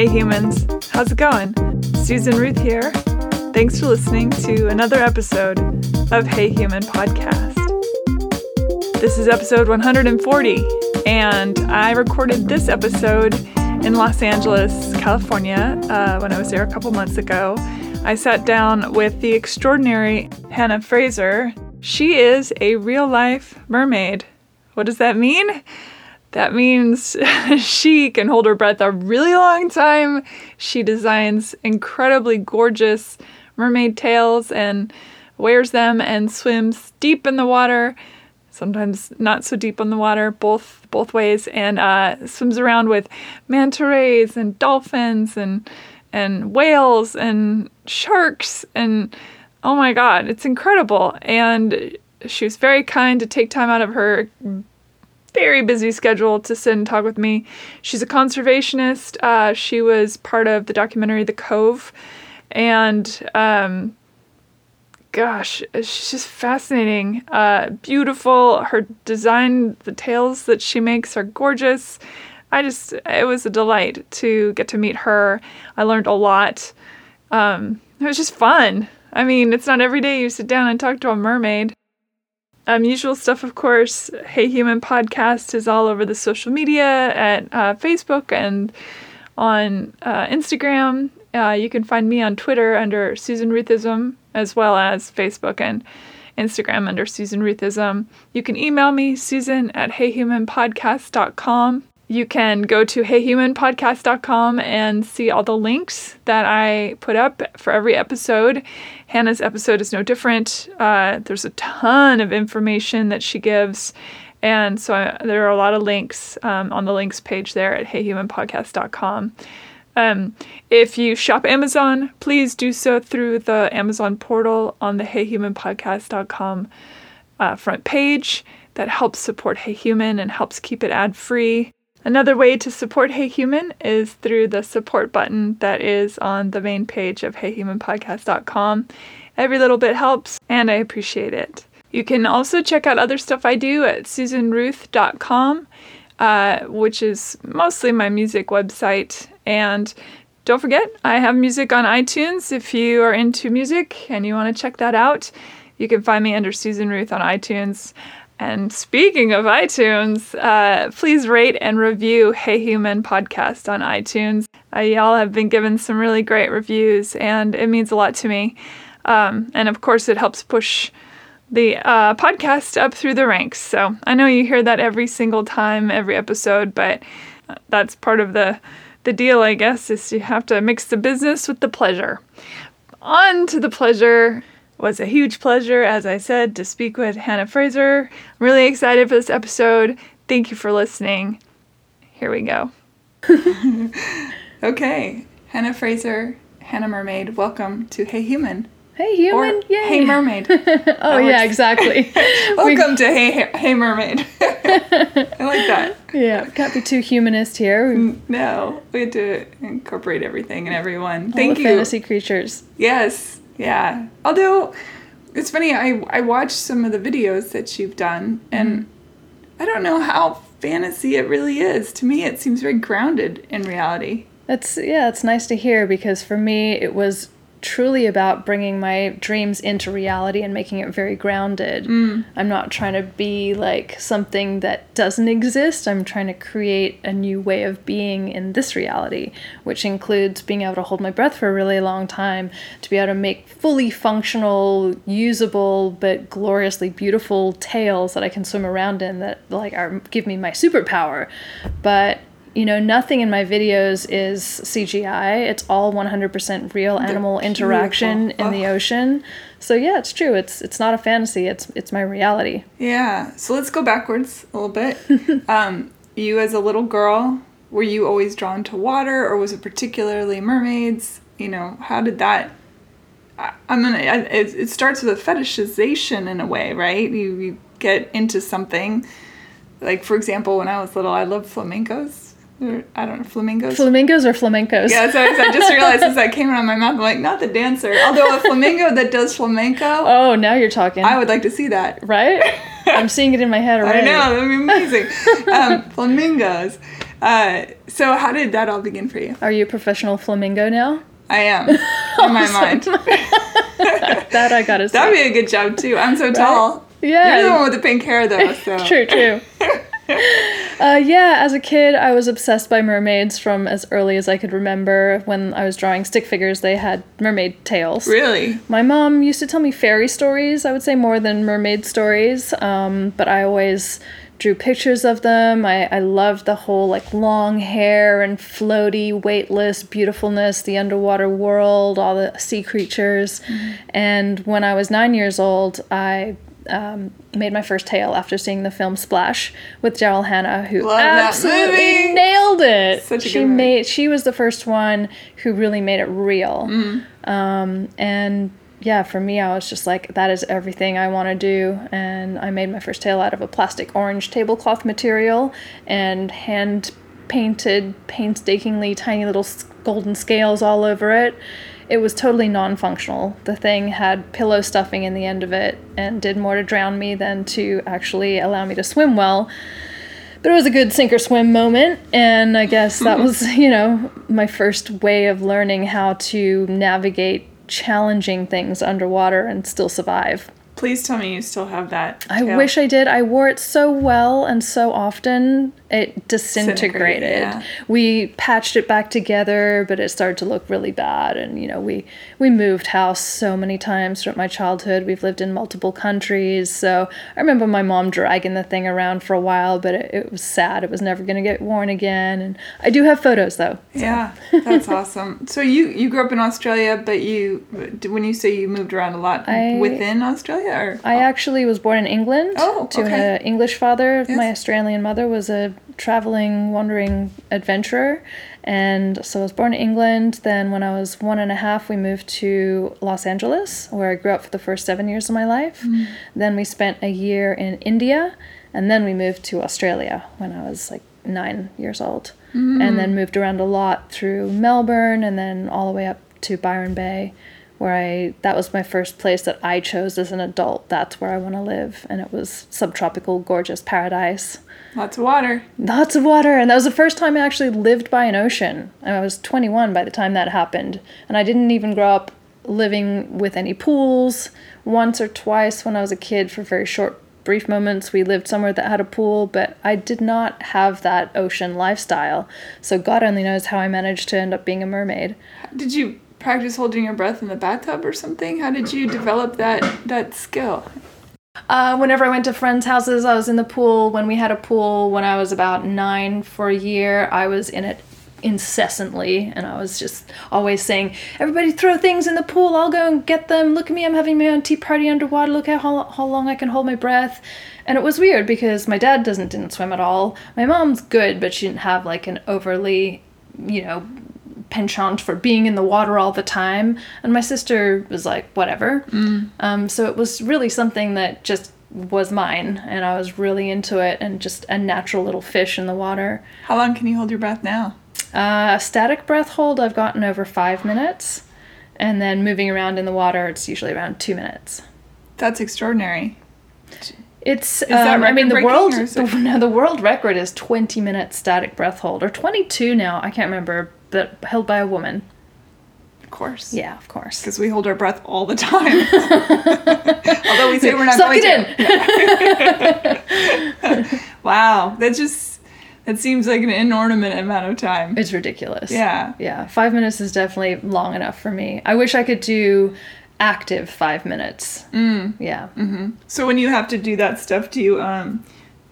Hey humans, how's it going? Susan Ruth here. Thanks for listening to another episode of Hey Human Podcast. This is episode 140, and I recorded this episode in Los Angeles, California, uh, when I was there a couple months ago. I sat down with the extraordinary Hannah Fraser. She is a real life mermaid. What does that mean? That means she can hold her breath a really long time. She designs incredibly gorgeous mermaid tails and wears them and swims deep in the water, sometimes not so deep in the water, both both ways, and uh, swims around with manta rays and dolphins and and whales and sharks and oh my god, it's incredible. And she was very kind to take time out of her very busy schedule to sit and talk with me. She's a conservationist. Uh, she was part of the documentary The Cove. And um, gosh, she's just fascinating. Uh, beautiful. Her design, the tails that she makes are gorgeous. I just, it was a delight to get to meet her. I learned a lot. Um, it was just fun. I mean, it's not every day you sit down and talk to a mermaid. Um, usual stuff, of course. Hey Human Podcast is all over the social media at uh, Facebook and on uh, Instagram. Uh, you can find me on Twitter under Susan Ruthism, as well as Facebook and Instagram under Susan Ruthism. You can email me, susan at heyhumanpodcast.com. You can go to heyhumanpodcast.com and see all the links that I put up for every episode. Hannah's episode is no different. Uh, there's a ton of information that she gives. And so I, there are a lot of links um, on the links page there at heyhumanpodcast.com. Um, if you shop Amazon, please do so through the Amazon portal on the heyhumanpodcast.com uh, front page. That helps support Hey Human and helps keep it ad free. Another way to support Hey Human is through the support button that is on the main page of heyhumanpodcast.com. Every little bit helps, and I appreciate it. You can also check out other stuff I do at susanruth.com, uh, which is mostly my music website. And don't forget, I have music on iTunes. If you are into music and you want to check that out, you can find me under Susan Ruth on iTunes. And speaking of iTunes, uh, please rate and review Hey Human Podcast on iTunes. Uh, y'all have been given some really great reviews, and it means a lot to me. Um, and of course, it helps push the uh, podcast up through the ranks. So I know you hear that every single time, every episode, but uh, that's part of the the deal, I guess, is you have to mix the business with the pleasure. On to the pleasure was a huge pleasure, as I said, to speak with Hannah Fraser. I'm really excited for this episode. Thank you for listening. Here we go. okay, Hannah Fraser, Hannah Mermaid, welcome to Hey Human. Hey human, or yay! Hey Mermaid. oh yeah, exactly. welcome to Hey Hey Mermaid. I like that. Yeah, can't be too humanist here. We, No, we had to incorporate everything and everyone. all Thank the you. fantasy creatures. Yes, yeah. Although it's funny, I I watched some of the videos that you've done, and mm-hmm. I don't know how fantasy it really is. To me, it seems very grounded in reality. That's yeah, it's nice to hear because for me it was truly about bringing my dreams into reality and making it very grounded. Mm. I'm not trying to be like something that doesn't exist. I'm trying to create a new way of being in this reality, which includes being able to hold my breath for a really long time, to be able to make fully functional, usable, but gloriously beautiful tails that I can swim around in that like are give me my superpower. But you know, nothing in my videos is CGI. It's all 100% real animal interaction beautiful. in the ocean. So yeah, it's true. It's it's not a fantasy. It's it's my reality. Yeah. So let's go backwards a little bit. um, you as a little girl, were you always drawn to water, or was it particularly mermaids? You know, how did that? I, I'm gonna. I, it, it starts with a fetishization in a way, right? You you get into something. Like for example, when I was little, I loved flamencos. I don't know flamingos. Flamingos or flamencos? yeah, so I just realized as that came out of my mouth, I'm like, not the dancer. Although a flamingo that does flamenco, Oh, now you're talking. I would like to see that. right? I'm seeing it in my head already. I know, that'd be amazing. um, flamingos. Uh, so how did that all begin for you? Are you a professional flamingo now? I am in my mind. That I gotta say. That'd be a good job too. I'm so tall. yeah. You're the one with the pink hair though. So True, true. uh, yeah, as a kid, I was obsessed by mermaids from as early as I could remember. When I was drawing stick figures, they had mermaid tails. Really? My mom used to tell me fairy stories, I would say more than mermaid stories, um, but I always drew pictures of them. I, I loved the whole like long hair and floaty, weightless beautifulness, the underwater world, all the sea creatures. And when I was nine years old, I um, made my first tail after seeing the film Splash with Daryl Hannah, who Love absolutely nailed it. Such a she good movie. made she was the first one who really made it real. Um, and yeah, for me, I was just like, that is everything I want to do. And I made my first tail out of a plastic orange tablecloth material and hand painted, painstakingly tiny little golden scales all over it. It was totally non functional. The thing had pillow stuffing in the end of it and did more to drown me than to actually allow me to swim well. But it was a good sink or swim moment, and I guess that was, you know, my first way of learning how to navigate challenging things underwater and still survive. Please tell me you still have that. I tail. wish I did. I wore it so well and so often it disintegrated. Yeah. We patched it back together, but it started to look really bad. And you know, we we moved house so many times throughout my childhood. We've lived in multiple countries, so I remember my mom dragging the thing around for a while, but it, it was sad. It was never going to get worn again. And I do have photos though. Yeah, that's awesome. So you you grew up in Australia, but you when you say you moved around a lot I- within Australia, or I actually was born in England Oh, to okay. an English father. My Australian mother was a traveling, wandering adventurer. And so I was born in England. Then, when I was one and a half, we moved to Los Angeles, where I grew up for the first seven years of my life. Mm. Then, we spent a year in India. And then we moved to Australia when I was like nine years old. Mm. And then moved around a lot through Melbourne and then all the way up to Byron Bay where I that was my first place that I chose as an adult. That's where I want to live, and it was subtropical, gorgeous paradise. lots of water. Lots of water, and that was the first time I actually lived by an ocean. And I was 21 by the time that happened, and I didn't even grow up living with any pools. Once or twice when I was a kid, for very short, brief moments, we lived somewhere that had a pool, but I did not have that ocean lifestyle. So God only knows how I managed to end up being a mermaid. Did you practice holding your breath in the bathtub or something? How did you develop that that skill? Uh, whenever I went to friends' houses, I was in the pool. When we had a pool when I was about nine for a year, I was in it incessantly and I was just always saying, Everybody throw things in the pool, I'll go and get them. Look at me, I'm having my own tea party underwater. Look at how, how long I can hold my breath. And it was weird because my dad doesn't didn't swim at all. My mom's good, but she didn't have like an overly, you know, penchant for being in the water all the time. And my sister was like, whatever. Um, so it was really something that just was mine. And I was really into it and just a natural little fish in the water. How long can you hold your breath now? Uh, a static breath hold, I've gotten over five minutes. And then moving around in the water, it's usually around two minutes. That's extraordinary. It's. um, I mean, the world. or is it- The, no, the world record is twenty minute static breath hold, or twenty two now. I can't remember, but held by a woman. Of course. Yeah, of course. Because we hold our breath all the time. Although we say we're not Suck going it to. in. Wow, that just that seems like an inordinate amount of time. It's ridiculous. Yeah. Yeah. Five minutes is definitely long enough for me. I wish I could do active five minutes. Mm. Yeah. So when you have to do that stuff, do you um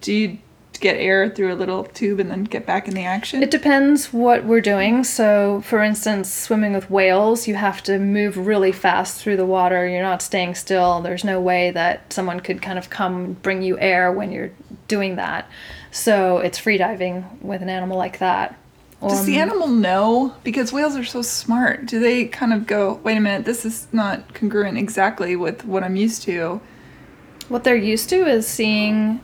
do you get air through a little tube and then get back in the action? It depends what we're doing. So, for instance, swimming with whales, you have to move really fast through the water. You're not staying still. There's no way that someone could kind of come bring you air when you're doing that. So, it's free diving with an animal like that. Does the um, animal know? Because whales are so smart. Do they kind of go, wait a minute, this is not congruent exactly with what I'm used to? What they're used to is seeing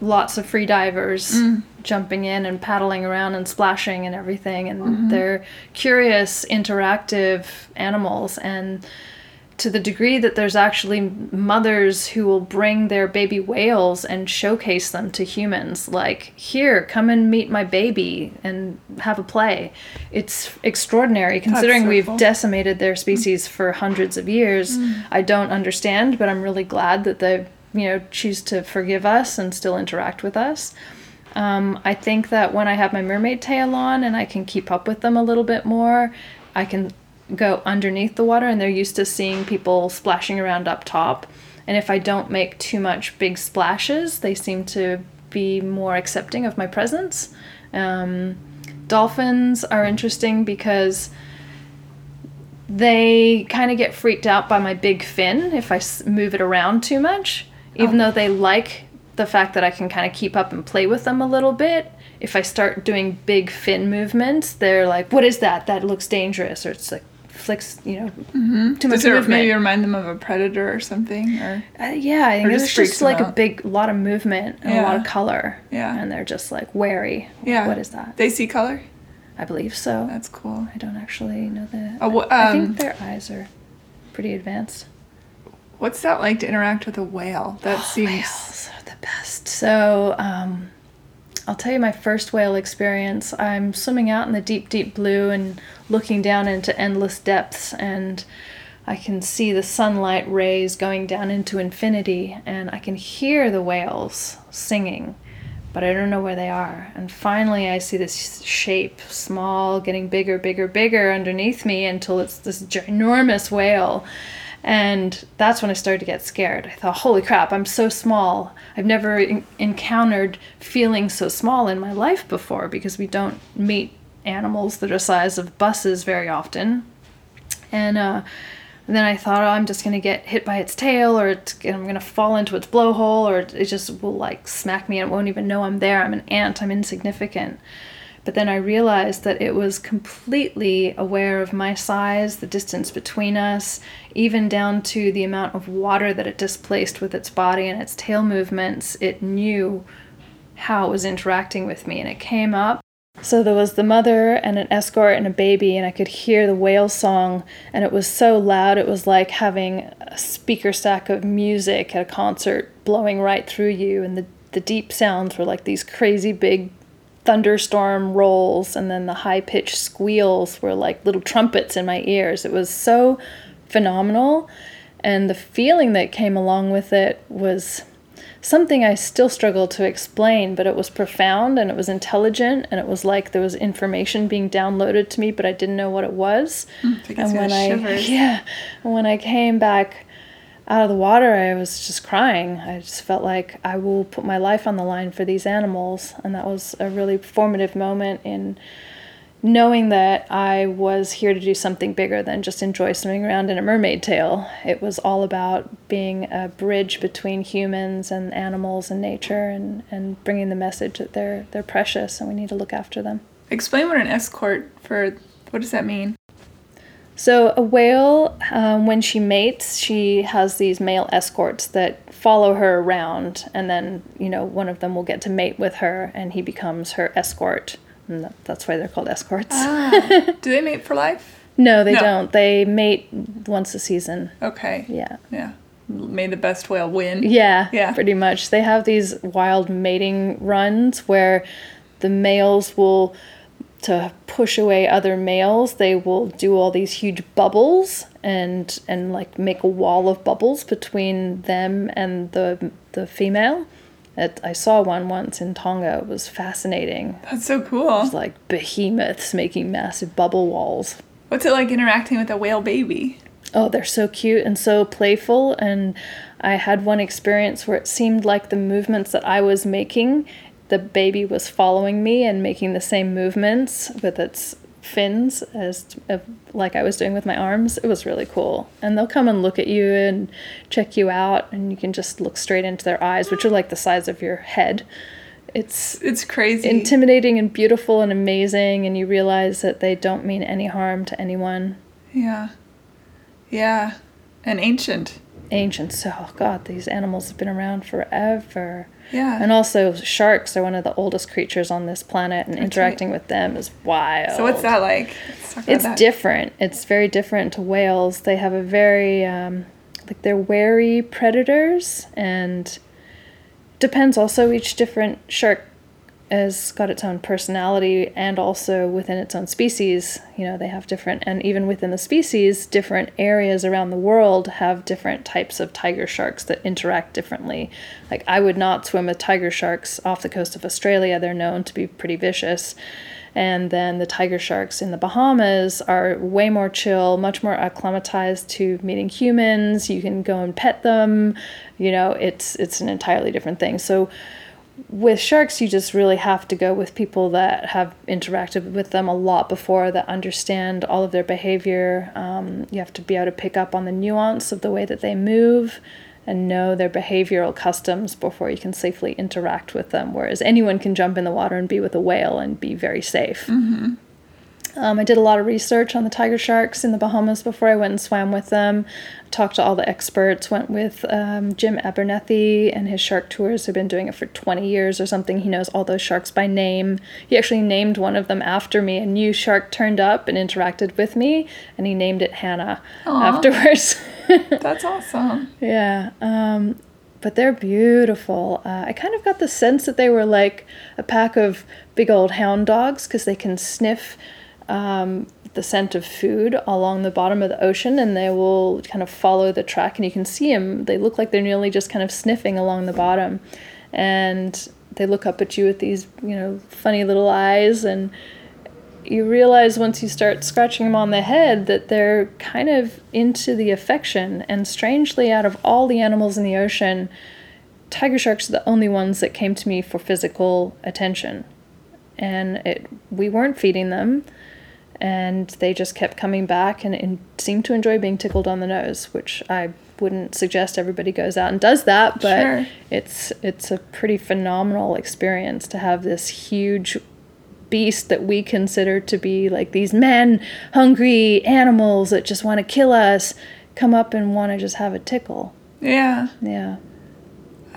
lots of free divers mm. jumping in and paddling around and splashing and everything. And mm-hmm. they're curious, interactive animals. And to the degree that there's actually mothers who will bring their baby whales and showcase them to humans like here come and meet my baby and have a play it's extraordinary considering so we've cool. decimated their species for hundreds of years mm. i don't understand but i'm really glad that they you know choose to forgive us and still interact with us um, I think that when I have my mermaid tail on and I can keep up with them a little bit more, I can go underneath the water and they're used to seeing people splashing around up top. And if I don't make too much big splashes, they seem to be more accepting of my presence. Um, dolphins are interesting because they kind of get freaked out by my big fin if I move it around too much, even though they like the fact that I can kind of keep up and play with them a little bit. If I start doing big fin movements, they're like, "What is that? That looks dangerous," or it's like flicks, you know, too much Does it movement. maybe remind them of a predator or something? Or Uh, yeah, I think it's just just, freaks them like a big lot of movement and a lot of color. Yeah. and they're just like wary. yeah, what is that? They see color. I believe so. That's cool. I don't actually know. Uh, wh- I um, think their eyes are pretty advanced. What's that like to interact with a whale? That seems. Whales are the best. So, um, I'll tell you my first whale experience. I'm swimming out in the deep, deep blue and looking down into endless depths, and I can see the sunlight rays going down into infinity, and I can hear the whales singing, but I don't know where they are. And finally, I see this shape, small, getting bigger, bigger, bigger underneath me until it's this ginormous whale. And that's when I started to get scared. I thought, holy crap, I'm so small. I've never en- encountered feeling so small in my life before because we don't meet animals that are size of buses very often. And, uh, and then I thought, oh, I'm just gonna get hit by its tail, or it's, I'm gonna fall into its blowhole, or it just will like smack me and it won't even know I'm there. I'm an ant. I'm insignificant. But then I realized that it was completely aware of my size, the distance between us, even down to the amount of water that it displaced with its body and its tail movements. It knew how it was interacting with me, and it came up. So there was the mother and an escort and a baby, and I could hear the whale song, and it was so loud it was like having a speaker stack of music at a concert blowing right through you, and the, the deep sounds were like these crazy big thunderstorm rolls and then the high pitched squeals were like little trumpets in my ears. It was so phenomenal. And the feeling that came along with it was something I still struggle to explain, but it was profound and it was intelligent and it was like there was information being downloaded to me, but I didn't know what it was. Hmm, it and when I shivers. yeah, and when I came back out of the water, I was just crying. I just felt like I will put my life on the line for these animals, and that was a really formative moment in knowing that I was here to do something bigger than just enjoy swimming around in a mermaid tail. It was all about being a bridge between humans and animals and nature, and, and bringing the message that they're they're precious and we need to look after them. Explain what an escort for. What does that mean? So, a whale, um, when she mates, she has these male escorts that follow her around, and then, you know, one of them will get to mate with her, and he becomes her escort. And that's why they're called escorts. Do they mate for life? no, they No. don't. They mate once a season. Okay. Yeah. Yeah. May the best whale win. Yeah, Yeah. pretty much. They have these wild mating runs where the males will, to push away other males, they will do all these huge bubbles and and like make a wall of bubbles between them and the the female. It, I saw one once in Tonga. It was fascinating. That's so cool. It's like behemoths making massive bubble walls. What's it like interacting with a whale baby? Oh, they're so cute and so playful. And I had one experience where it seemed like the movements that I was making, the baby was following me and making the same movements with its fins as uh, like I was doing with my arms. It was really cool. And they'll come and look at you and check you out, and you can just look straight into their eyes, which are like the size of your head. It's It's crazy. intimidating and beautiful and amazing, and you realize that they don't mean any harm to anyone. yeah. Yeah. And ancient. Ancient. So, oh God, these animals have been around forever. Yeah. And also, sharks are one of the oldest creatures on this planet, and That's interacting with them is wild. so what's that like? Let's talk about It's that. different. It's very different to whales. They have a very, um, like, they're wary predators, and depends also each different shark has got its own personality and also within its own species you know they have different and even within the species different areas around the world have different types of tiger sharks that interact differently like i would not swim with tiger sharks off the coast of australia they're known to be pretty vicious and then the tiger sharks in the Bahamas are way more chill, much more acclimatized to meeting humans. You can go and pet them. You know, it's it's an entirely different thing. So with sharks, you just really have to go with people that have interacted with them a lot before, that understand all of their behavior. Um, you have to be able to pick up on the nuance of the way that they move and know their behavioral customs before you can safely interact with them. Whereas anyone can jump in the water and be with a whale and be very safe. Um, I did a lot of research on the tiger sharks in the Bahamas before I went and swam with them. Talked to all the experts. Went with um, Jim Abernethy and his shark tours. Have been doing it for 20 years or something. He knows all those sharks by name. He actually named one of them after me. A new shark turned up and interacted with me, and he named it Hannah Aw. afterwards. That's awesome. Yeah, um, but they're beautiful. Uh, I kind of got the sense that they were like a pack of big old hound dogs because they can sniff um, the scent of food along the bottom of the ocean and they will kind of follow the track and you can see them. They look like they're nearly just kind of sniffing along the bottom. And they look up at you with these, you know, funny little eyes and you realize once you start scratching them on the head that they're kind of into the affection. And strangely, out of all the animals in the ocean, tiger sharks are the only ones that came to me for physical attention. And it, we weren't feeding them, and they just kept coming back and, and seemed to enjoy being tickled on the nose, which I wouldn't suggest everybody goes out and does that, but Sure. it's it's a pretty phenomenal experience to have this huge beast that we consider to be like these men hungry animals that just want to kill us come up and want to just have a tickle Yeah. yeah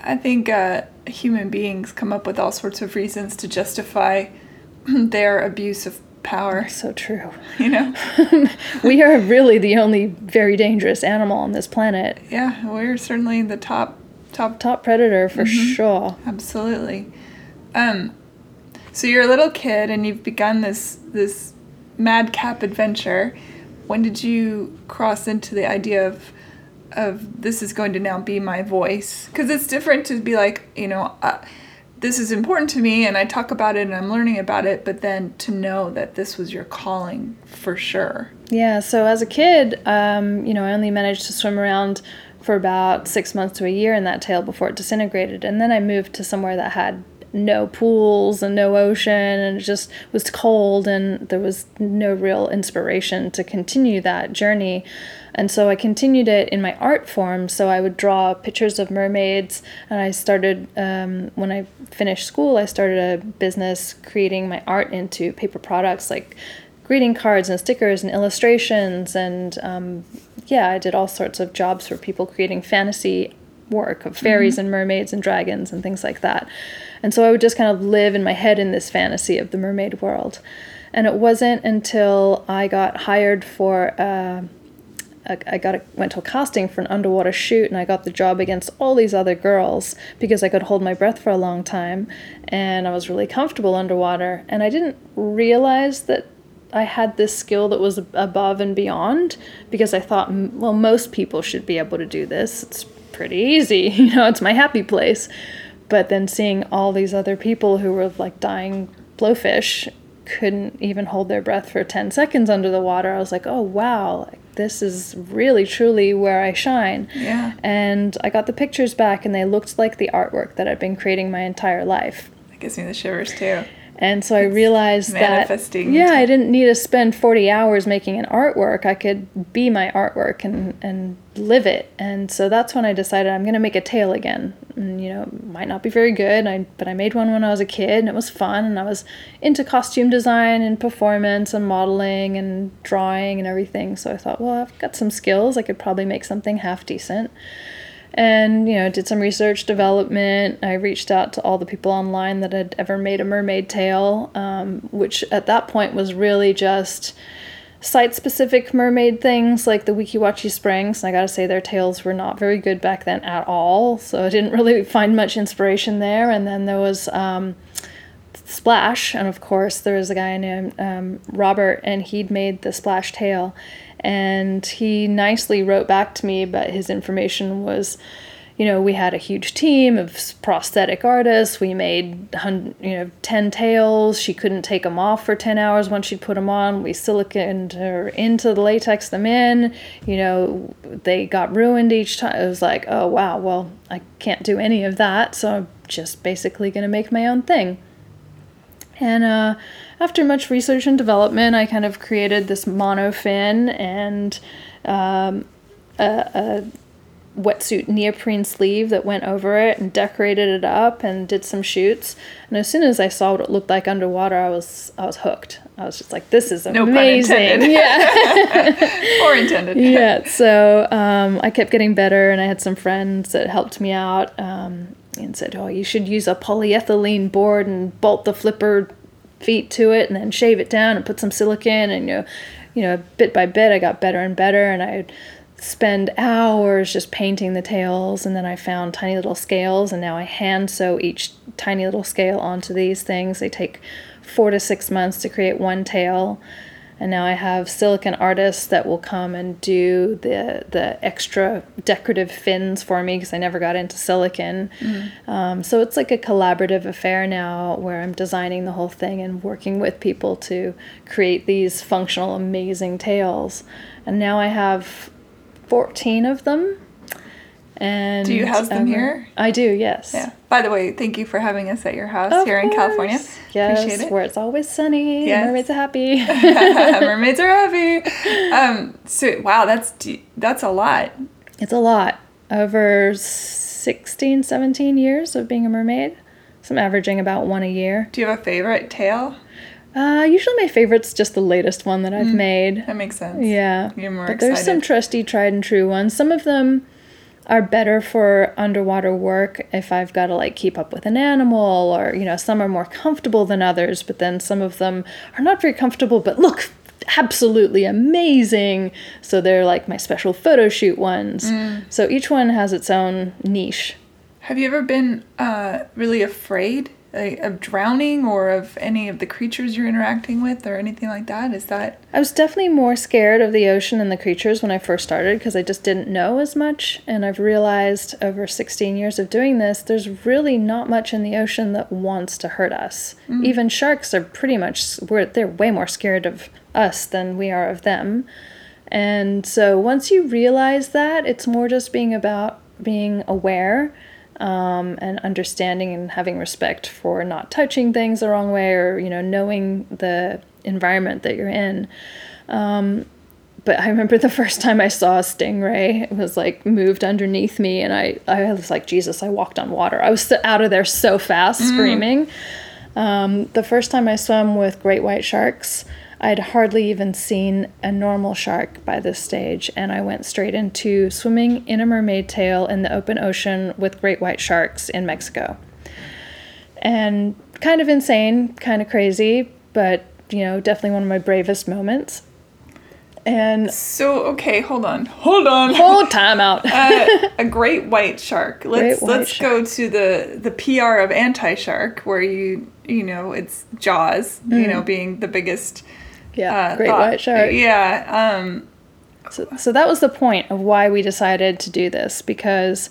I think uh, human beings come up with all sorts of reasons to justify their abuse of power. so true You know? we are really the only very dangerous animal on this planet yeah, we're certainly the top, top, top predator for Mm-hmm. sure Absolutely. Um, so you're a little kid and you've begun this this madcap adventure. When did you cross into the idea of of this is going to now be my voice? Because it's different to be like, you know, uh, this is important to me and I talk about it and I'm learning about it, but then to know that this was your calling for sure. Yeah, so as a kid, um, you know, I only managed to swim around for about six months to a year in that tail before it disintegrated. And then I moved to somewhere that had no pools and no ocean and it just was cold and there was no real inspiration to continue that journey. And so I continued it in my art form. So I would draw pictures of mermaids, and I started um, when I finished school. I started a business creating my art into paper products like greeting cards and stickers and illustrations and um, yeah i did all sorts of jobs for people creating fantasy work of fairies and mermaids and dragons and things like that and so i would just kind of live in my head in this fantasy of the mermaid world and it wasn't until i got hired for uh, I got a, went to a casting for an underwater shoot and I got the job against all these other girls because I could hold my breath for a long time and I was really comfortable underwater. And I didn't realize that I had this skill that was above and beyond because I thought well most people should be able to do this. It's pretty easy you know it's my happy place. But then seeing all these other people who were like dying blowfish couldn't even hold their breath for 10 seconds under the water I was like oh wow this is really truly where I shine Yeah. and I got the pictures back and they looked like the artwork that I've been creating my entire life That gives me the shivers too. And so I realized that yeah, I didn't need to spend 40 hours making an artwork. I could be my artwork and and live it. And so that's when I decided I'm going to make a tail again. And you know, it might not be very good, I but I made one when I was a kid and it was fun and I was into costume design and performance and modeling and drawing and everything. So I thought, well, I've got some skills. I could probably make something half decent and you know did some research development. I reached out to all the people online that had ever made a mermaid tail um, which at that point was really just site specific mermaid things like the Weeki Wachee springs. And i gotta say their tails were not very good back then at all. So i didn't really find much inspiration there. And then there was um, Splash, and of course there was a guy named um, Robert, and he'd made the Splash tail, and he nicely wrote back to me, but his information was, you know, we had a huge team of prosthetic artists. We made you know ten tails. She couldn't take them off for ten hours once she'd put them on. We siliconed her into the latex them in. You know, they got ruined each time. It was like, oh wow, well I can't do any of that, so I'm just basically gonna make my own thing. And uh, after much research and development, I kind of created this mono fin and um, a, a wetsuit neoprene sleeve that went over it and decorated it up and did some shoots. And as soon as I saw what it looked like underwater, I was I was hooked. I was just like, this is No pun amazing. intended. Yeah. or intended. yeah. So um, I kept getting better, and I had some friends that helped me out um, and said, "Oh, you should use a polyethylene board and bolt the flipper feet to it, and then shave it down and put some silicone." And you know, you know, bit by bit, I got better and better, and I spend hours just painting the tails and then I found tiny little scales and now I hand sew each tiny little scale onto these things. They take 4 to 6 months to create one tail. And now I have silicon artists that will come and do the the extra decorative fins for me because I never got into silicon. Um, so it's like a collaborative affair now where I'm designing the whole thing and working with people to create these functional, amazing tails. And now I have 14 of them. And Do you house them um, here? I do, yes. Yeah. By the way, thank you for having us at your house Of here in California. course. Yes, Appreciate it. where it's always sunny. Yes. Mermaids are happy. Mermaids are happy. Um, so wow, that's that's a lot. it's a lot. Over 16, 17 years of being a mermaid. So I'm averaging about one a year. Do you have a favorite tail? Uh, usually my favorite's just the latest one that I've made. That makes sense. Yeah. You're more but there's some trusty, tried and true ones. Some of them are better for underwater work if I've got to like keep up with an animal, or you know, some are more comfortable than others. But then some of them are not very comfortable, but look absolutely amazing. So they're like my special photo shoot ones. Mm. So each one has its own niche. Have you ever been uh, really afraid like, of drowning or of any of the creatures you're interacting with or anything like that? Is that I was definitely more scared of the ocean and the creatures when I first started because I just didn't know as much. And I've realized over 16 years of doing this, there's really not much in the ocean that wants to hurt us. Mm. Even sharks are pretty much, we're, they're way more scared of us than we are of them. And so once you realize that, it's more just being about being aware um, and understanding and having respect for not touching things the wrong way or you know knowing the environment that you're in. Um, but i remember the first time i saw a stingray it was like moved underneath me and i, I was like jesus i walked on water. I was out of there so fast screaming. Um, the first time i swam with great white sharks I'd hardly even seen a normal shark by this stage, and I went straight into swimming in a mermaid tail in the open ocean with great white sharks in Mexico. And kind of insane, kind of crazy, but you know, definitely one of my bravest moments. And so? Okay, hold on, hold on. hold time out. uh, a great white shark. Let's white let's go to the the PR of anti shark, where you you know it's Jaws, you know, being the biggest. Yeah, uh, great thought. white shark. Yeah. Um. So, so that was the point of why we decided to do this because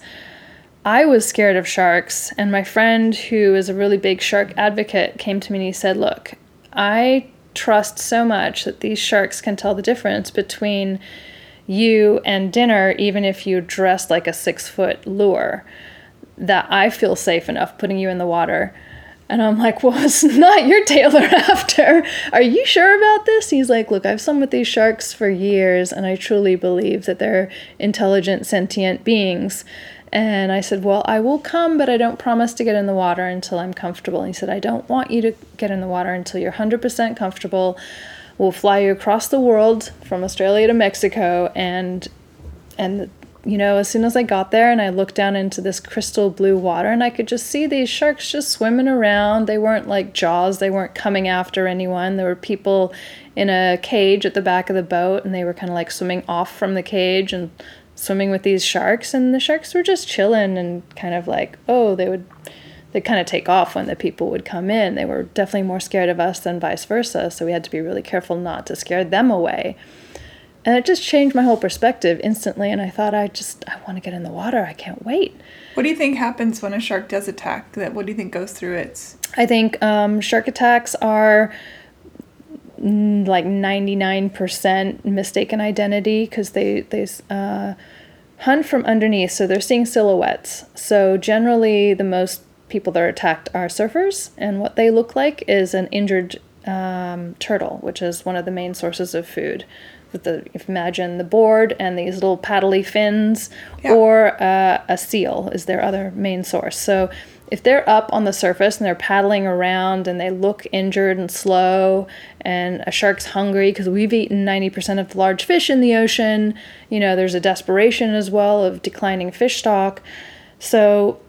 I was scared of sharks, and my friend, who is a really big shark advocate, came to me and he said, Look, I trust so much that these sharks can tell the difference between you and dinner, even if you dress like a six foot lure, that I feel safe enough putting you in the water. And I'm like, well, it's not your tail they're after. Are you sure about this? He's like, look, I've swum with these sharks for years, and I truly believe that they're intelligent, sentient beings. And I said, Well, I will come, but I don't promise to get in the water until I'm comfortable. And he said, I don't want you to get in the water until you're 100% comfortable. We'll fly you across the world from Australia to Mexico. And, and, you know, as soon as I got there and I looked down into this crystal blue water and I could just see these sharks just swimming around. They weren't like jaws, they weren't coming after anyone. There were people in a cage at the back of the boat and they were kind of like swimming off from the cage and swimming with these sharks. And the sharks were just chilling and kind of like oh they would they kind of take off when the people would come in. They were definitely more scared of us than vice versa. So we had to be really careful not to scare them away and it just changed my whole perspective instantly and i thought i just i want to get in the water i can't wait. What do you think happens when a shark does attack? That what do you think goes through its i think um, shark attacks are like 99% mistaken identity because they they uh, hunt from underneath so they're seeing silhouettes. So generally the most people that are attacked are surfers and what they look like is an injured um, turtle which is one of the main sources of food with the imagine the board and these little paddly fins yeah. or uh, a seal is their other main source so if they're up on the surface and they're paddling around and they look injured and slow and a shark's hungry because we've eaten 90% of the large fish in the ocean you know there's a desperation as well of declining fish stock so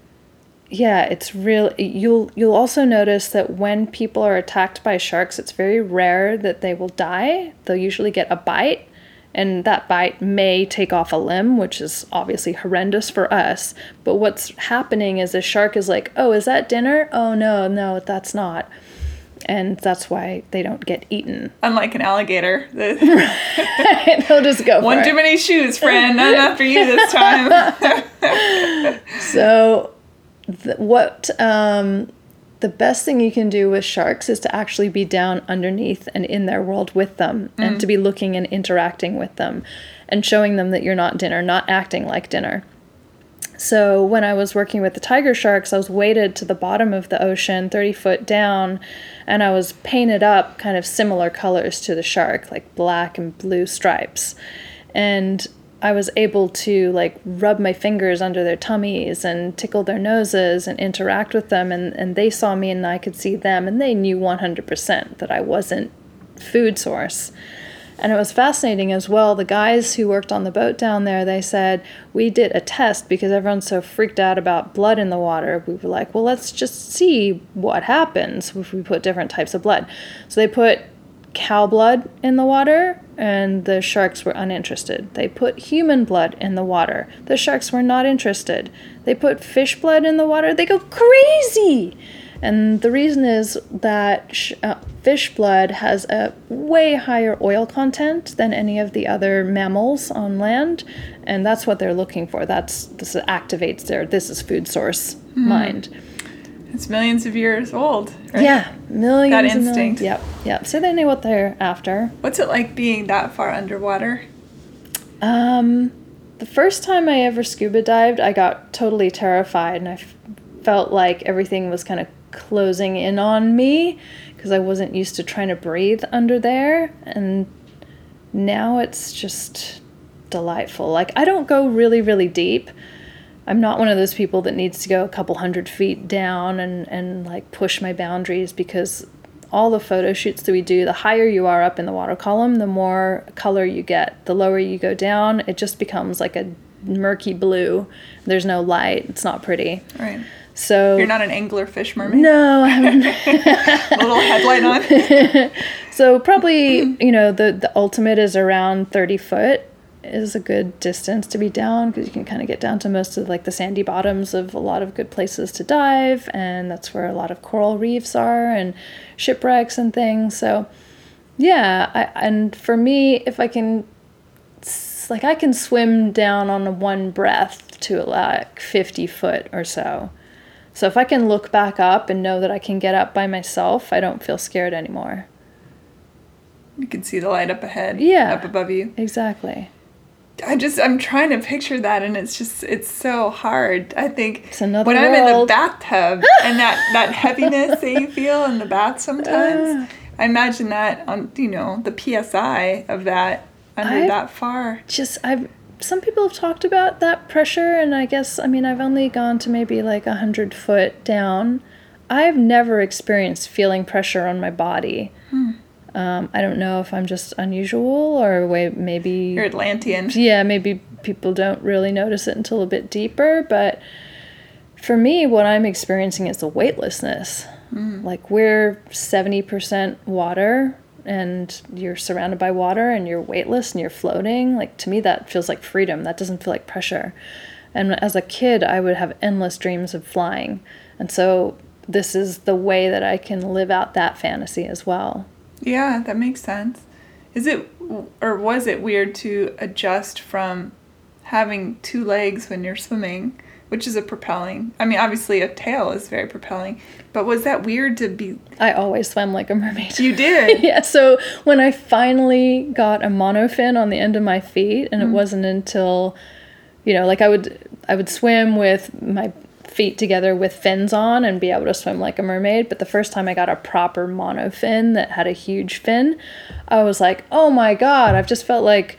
yeah it's real you'll you'll also notice that when people are attacked by sharks it's very rare that they will die they'll usually get a bite and that bite may take off a limb, which is obviously horrendous for us. But what's happening is the shark is like, oh, is that dinner? Oh, no, no, that's not. And that's why they don't get eaten. Unlike an alligator. They'll just go One too it. many shoes, friend. Not enough for you this time. so, th- what um, the best thing you can do with sharks is to actually be down underneath and in their world with them mm. and to be looking and interacting with them and showing them that you're not dinner, not acting like dinner. So when I was working with the tiger sharks, I was weighted to the bottom of the ocean, 30 foot down, and I was painted up kind of similar colors to the shark, like black and blue stripes. And I was able to like rub my fingers under their tummies and tickle their noses and interact with them and, and they saw me and I could see them and they knew 100% that I wasn't food source. And it was fascinating as well. The guys who worked on the boat down there, they said, We did a test because everyone's so freaked out about blood in the water. We were like, Well, let's just see what happens if we put different types of blood. So they put cow blood in the water and the sharks were uninterested. They put human blood in the water. The sharks were not interested. They put fish blood in the water. They go crazy. And the reason is that sh- uh, fish blood has a way higher oil content than any of the other mammals on land, and that's what they're looking for. That's this activates their this is food source mm. mind. It's millions of years old. Right? Yeah, millions. That instinct. Millions. Yep, yep. So they know what they're after. What's it like being that far underwater? Um, the first time I ever scuba dived, I got totally terrified, and I f- felt like everything was kind of closing in on me because I wasn't used to trying to breathe under there, and now it's just delightful. Like I don't go really, really deep I'm not one of those people that needs to go a couple hundred feet down and, and like push my boundaries because all the photo shoots that we do, the higher you are up in the water column, the more color you get. The lower you go down, it just becomes like a murky blue. There's no light. It's not pretty. Right. So you're not an angler fish mermaid. No, I'm a little headlight on. so probably you know the the ultimate is around thirty foot, is a good distance to be down because you can kind of get down to most of like the sandy bottoms of a lot of good places to dive and that's where a lot of coral reefs are and shipwrecks and things so yeah I, and for me if i can like i can swim down on one breath to like 50 foot or so. So if i can look back up and know that i can get up by myself i don't feel scared anymore. You can see the light up ahead yeah up above you. exactly I just I'm trying to picture that and it's just it's so hard. I think when I'm in the bathtub and that that heaviness that you feel in the bath Ah. sometimes, I imagine that on you know the psi of that under I- that far. just I've some people have talked about that pressure and I guess I mean I've only gone to maybe like a hundred foot down. I've never experienced feeling pressure on my body. Um, I don't know if I'm just unusual or way maybe You're Atlantean. yeah, maybe people don't really notice it until a bit deeper, but for me, what I'm experiencing is the weightlessness. Like we're 70% water and you're surrounded by water and you're weightless and you're floating. Like to me, that feels like freedom. That doesn't feel like pressure. And as a kid, I would have endless dreams of flying. And so this is the way that I can live out that fantasy as well. Yeah, that makes sense. Is it or was it weird to adjust from having two legs when you're swimming, which is a propelling? I mean, obviously a tail is very propelling, but was that weird to be I always swam like a mermaid. You did. yeah, so when I finally got a monofin on the end of my feet, and it mm. wasn't until, you know, like I would I would swim with my feet together with fins on and be able to swim like a mermaid. But the first time I got a proper monofin that had a huge fin, I was like, oh my god, I've just felt like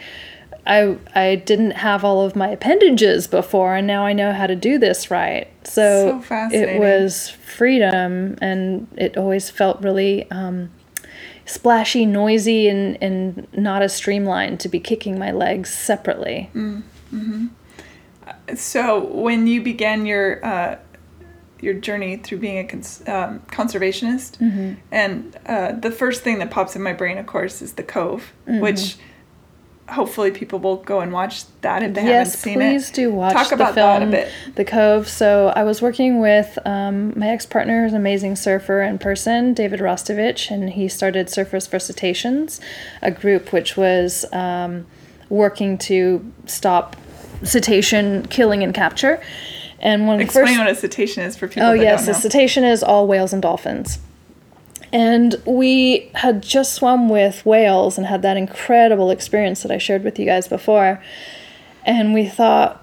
I I didn't have all of my appendages before, and now I know how to do this right. So So, it was freedom, and it always felt really um, splashy, noisy, and and not as streamlined to be kicking my legs separately. So when you began your uh, your journey through being a cons- um, conservationist, Mm-hmm. and uh, the first thing that pops in my brain, of course, is the Cove, Mm-hmm. which hopefully people will go and watch that if they haven't yes, seen please it. Please do watch Talk the about film, that a bit. The Cove. So I was working with um, my ex-partner, who's an amazing surfer in person, David Rastovich, and he started Surfers for Cetaceans, a group which was um, working to stop cetacean killing and capture. And one of the Explain first what a cetacean is for people Oh yes, a cetacean is all whales and dolphins. And we had just swum with whales and had that incredible experience that I shared with you guys before. And we thought,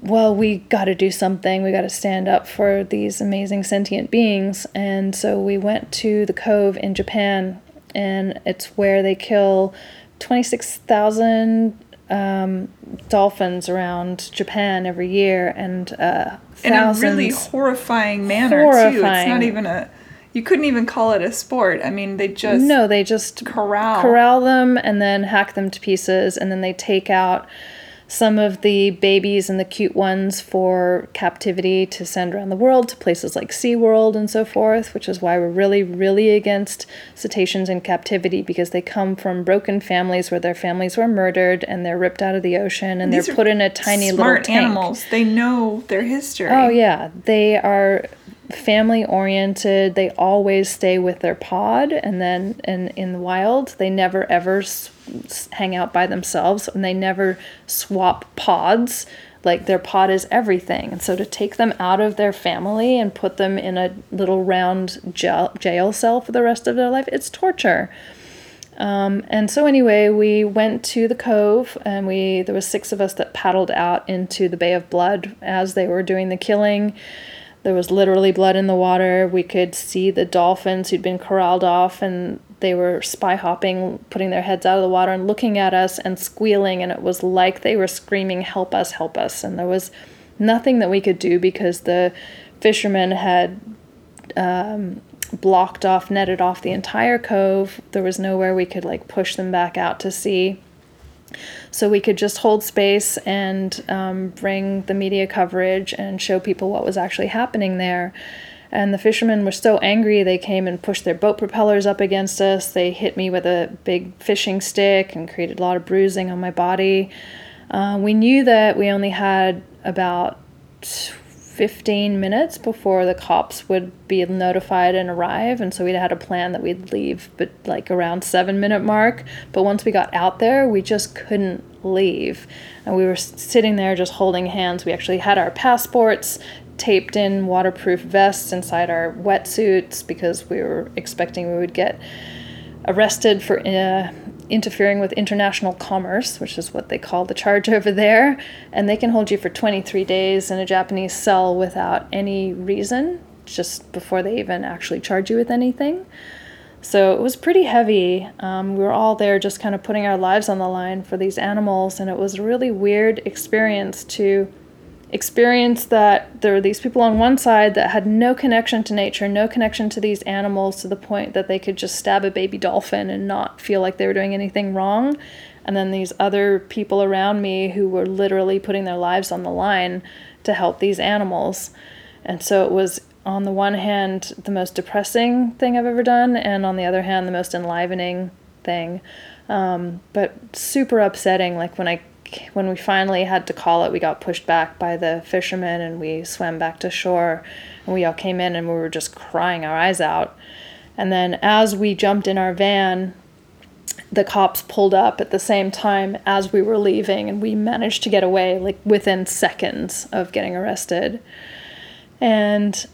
well, we got to do something. We got to stand up for these amazing sentient beings. And so we went to the cove in Japan, and it's where they kill 26,000 um, dolphins around Japan every year, and uh, in a really horrifying manner too. It's not even a. You couldn't even call it a sport. I mean, they just No, they just corral. corral them and then hack them to pieces, and then they take out some of the babies and the cute ones for captivity to send around the world to places like SeaWorld and so forth, which is why we're really, really against cetaceans in captivity because they come from broken families where their families were murdered and they're ripped out of the ocean and These they're put in a tiny little smart tank. animals. They know their history. Oh yeah, they are family oriented. They always stay with their pod, and then in in the wild, they never ever s- s- hang out by themselves, and they never swap pods. Like their pod is everything, and so to take them out of their family and put them in a little round jail, jail cell for the rest of their life, it's torture. Um, and so anyway, we went to the cove, and we there was six of us that paddled out into the Bay of Blood as they were doing the killing. There was literally blood in the water. We could see the dolphins who'd been corralled off, and they were spy hopping, putting their heads out of the water and looking at us and squealing. And it was like they were screaming, "Help us! Help us!" And there was nothing that we could do because the fishermen had um, blocked off, netted off the entire cove. There was nowhere we could like push them back out to sea. So we could just hold space and um, bring the media coverage and show people what was actually happening there. And the fishermen were so angry, they came and pushed their boat propellers up against us. They hit me with a big fishing stick and created a lot of bruising on my body. Uh, we knew that we only had about 15 minutes before the cops would be notified and arrive and so we had a plan that we'd leave but like around 7 minute mark. But once we got out there we just couldn't leave. And we were sitting there just holding hands. We actually had our passports taped in waterproof vests inside our wetsuits because we were expecting we would get arrested for uh, interfering with international commerce, which is what they call the charge over there, and they can hold you for 23 days in a Japanese cell without any reason, just before they even actually charge you with anything. So it was pretty heavy. Um, we were all there just kind of putting our lives on the line for these animals, and it was a really weird experience to experience that there were these people on one side that had no connection to nature, no connection to these animals to the point that they could just stab a baby dolphin and not feel like they were doing anything wrong. And then these other people around me who were literally putting their lives on the line to help these animals. And so it was, on the one hand, the most depressing thing I've ever done, and on the other hand, the most enlivening thing. Um, but super upsetting, like when I when we finally had to call it, we got pushed back by the fishermen and we swam back to shore. And we all came in and we were just crying our eyes out. And then as we jumped in our van, the cops pulled up at the same time as we were leaving and we managed to get away like within seconds of getting arrested. And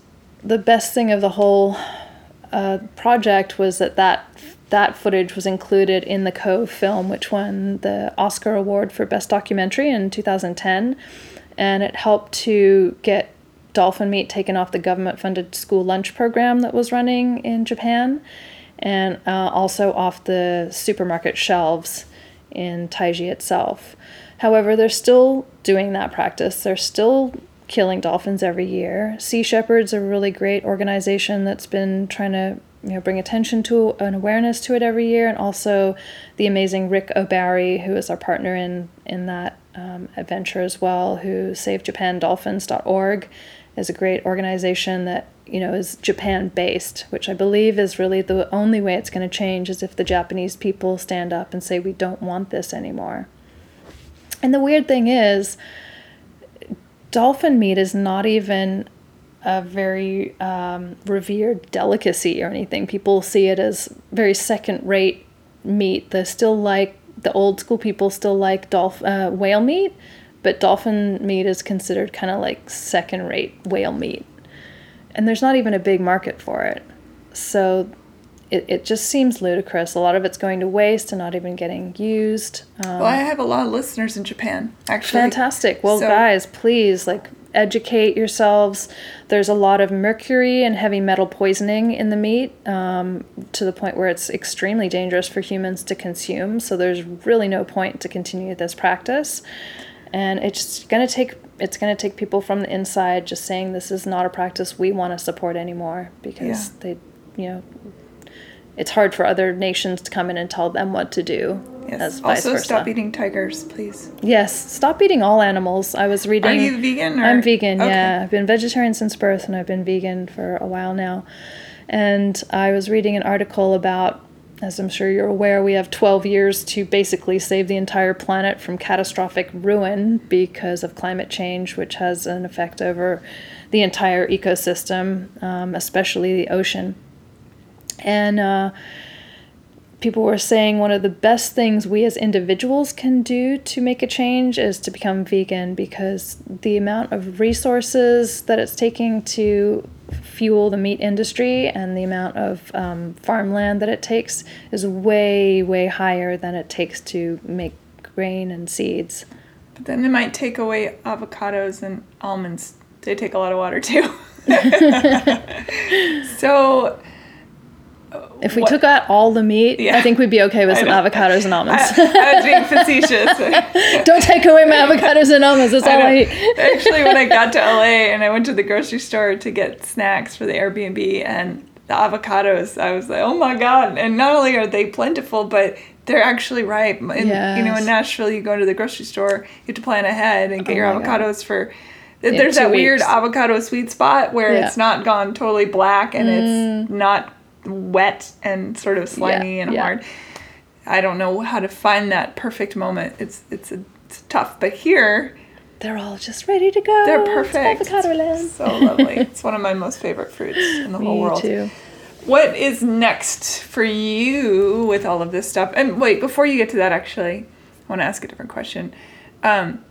the best thing of the whole uh, project was that that that footage was included in the Cove film, which won the Oscar Award for Best Documentary in 2010. And it helped to get dolphin meat taken off the government funded school lunch program that was running in Japan and uh, also off the supermarket shelves in Taiji itself. However, they're still doing that practice. They're still killing dolphins every year. Sea Shepherds a really great organization that's been trying to you know bring attention to an awareness to it every year, and also the amazing Rick O'Barry, who is our partner in in that um, adventure as well, who SaveJapanDolphins.org is a great organization that you know is Japan based, which I believe is really the only way it's going to change is if the Japanese people stand up and say we don't want this anymore. And the weird thing is, dolphin meat is not even a very um, revered delicacy or anything. People see it as very second rate meat. They still like, the old school people still like dolphin uh, whale meat, but dolphin meat is considered kind of like second rate whale meat. And there's not even a big market for it. So it, it just seems ludicrous. A lot of it's going to waste and not even getting used. Um, well, I have a lot of listeners in Japan, actually. Fantastic. Well, so. guys, please, like, educate yourselves. There's a lot of mercury and heavy metal poisoning in the meat um, to the point where it's extremely dangerous for humans to consume. So there's really no point to continue this practice. And it's going to take it's going to take people from the inside just saying this is not a practice we want to support anymore because yeah. they you know it's hard for other nations to come in and tell them what to do. Yes. also, versa. stop eating tigers, please. Yes, stop eating all animals. I was reading. Are you vegan? Or? I'm vegan. Okay. Yeah, I've been vegetarian since birth, and I've been vegan for a while now. And I was reading an article about, as I'm sure you're aware, we have 12 years to basically save the entire planet from catastrophic ruin because of climate change, which has an effect over the entire ecosystem, um, especially the ocean. And uh, people were saying one of the best things we as individuals can do to make a change is to become vegan because the amount of resources that it's taking to fuel the meat industry and the amount of um, farmland that it takes is way, way higher than it takes to make grain and seeds. But then they might take away avocados and almonds. They take a lot of water too. so if we what? took out all the meat, yeah. I think we'd be okay with some avocados and almonds. I, I was being facetious. Don't take away my avocados and almonds. That's I all I eat. Actually, when I got to LA and I went to the grocery store to get snacks for the Airbnb and the avocados, I was like, oh my God. And not only are they plentiful, but they're actually ripe. And, yes. You know, in Nashville, you go to the grocery store, you have to plan ahead and get oh your avocados God. for there's that weeks. weird avocado sweet spot where yeah. it's not gone totally black and mm. it's not wet and sort of slimy yeah, and yeah. hard. I don't know how to find that perfect moment. It's it's, a, it's tough, but here they're all just ready to go. They're perfect. It's avocado land. So lovely. it's one of my most favorite fruits in the Me whole world. too. What is next for you with all of this stuff? And wait, before you get to that, actually, I want to ask a different question. Um,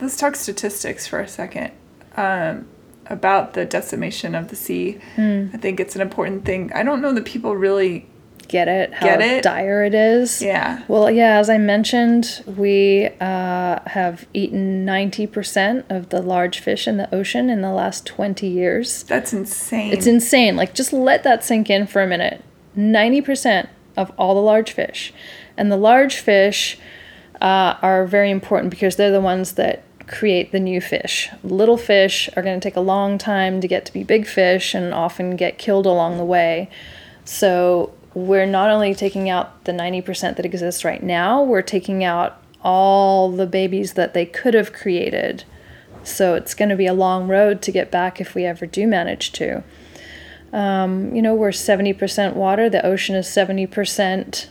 let's talk statistics for a second. Um, about the decimation of the sea. Mm. I think it's an important thing. I don't know that people really get it, how Get it? dire it is. Yeah. Well, yeah, as I mentioned, we uh, have eaten 90% of the large fish in the ocean in the last 20 years. That's insane. It's insane. Like, just let that sink in for a minute. 90% of all the large fish. And the large fish uh, are very important because they're the ones that create the new fish. Little fish are going to take a long time to get to be big fish and often get killed along the way. So, we're not only taking out the 90% that exists right now, we're taking out all the babies that they could have created. So, it's going to be a long road to get back if we ever do manage to. Um, you know, we're 70% water, the ocean is 70%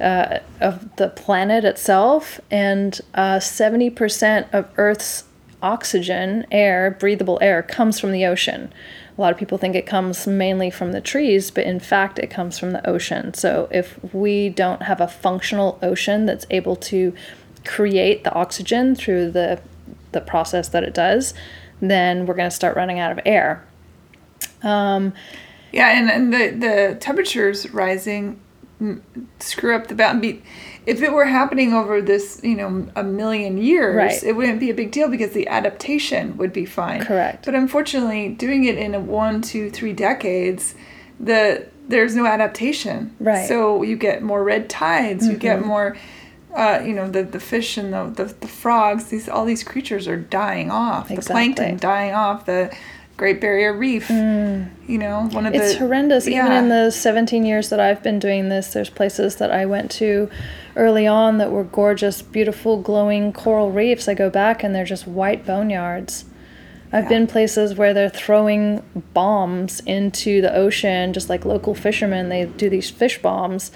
uh, of the planet itself, and uh, 70% of Earth's oxygen, air, breathable air, comes from the ocean. A lot of people think it comes mainly from the trees, but in fact, it comes from the ocean. So, if we don't have a functional ocean that's able to create the oxygen through the, the process that it does, then we're going to start running out of air. Um, Yeah, and, and the, the temperatures rising screw up the balance. If it were happening over this, you know, a million years, Right. it wouldn't be a big deal because the adaptation would be fine. Correct. But unfortunately, doing it in a one, two, three decades, the there's no adaptation. Right. Mm-hmm. So you get more red tides. You get more. Uh, you know the, the fish and the, the, the frogs these all these creatures are dying off the plankton dying off the great barrier reef you know one of Mm. It's the horrendous. Even in the 17 years that I've been doing this, there's places that I went to early on that were gorgeous, beautiful, glowing coral reefs. I go back and they're just white boneyards. I've Yeah. been places where they're throwing bombs into the ocean, just like local fishermen. They do these fish bombs,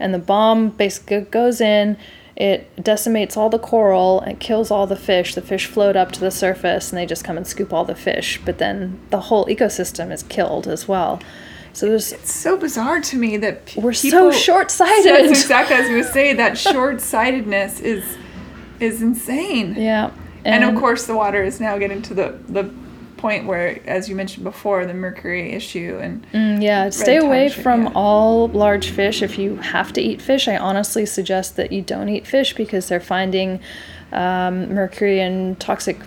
and the bomb basically goes in. It decimates all the coral and kills all the fish. The fish float up to the surface and they just come and scoop all the fish. But then the whole ecosystem is killed as well. So there's It's so bizarre to me that p- We're so short-sighted. That's exactly as was say. That short-sightedness is is insane. yeah, And, of course, the water is now getting to the the point where, as you mentioned before, the mercury issue and Mm, yeah, stay away from yeah. all large fish. If you have to eat fish, I honestly suggest that you don't eat fish because they're finding um, mercury and toxic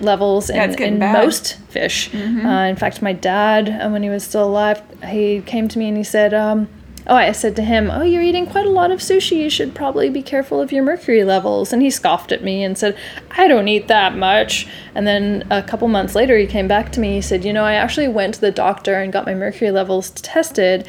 levels Yeah, in, in. Mm-hmm. most fish. Uh, in fact, my dad, uh, when he was still alive, he came to me and he said, um, Oh, I said to him, Oh, you're eating quite a lot of sushi. You should probably be careful of your mercury levels. And he scoffed at me and said, I don't eat that much. And then a couple months later, he came back to me. He said, You know, I actually went to the doctor and got my mercury levels tested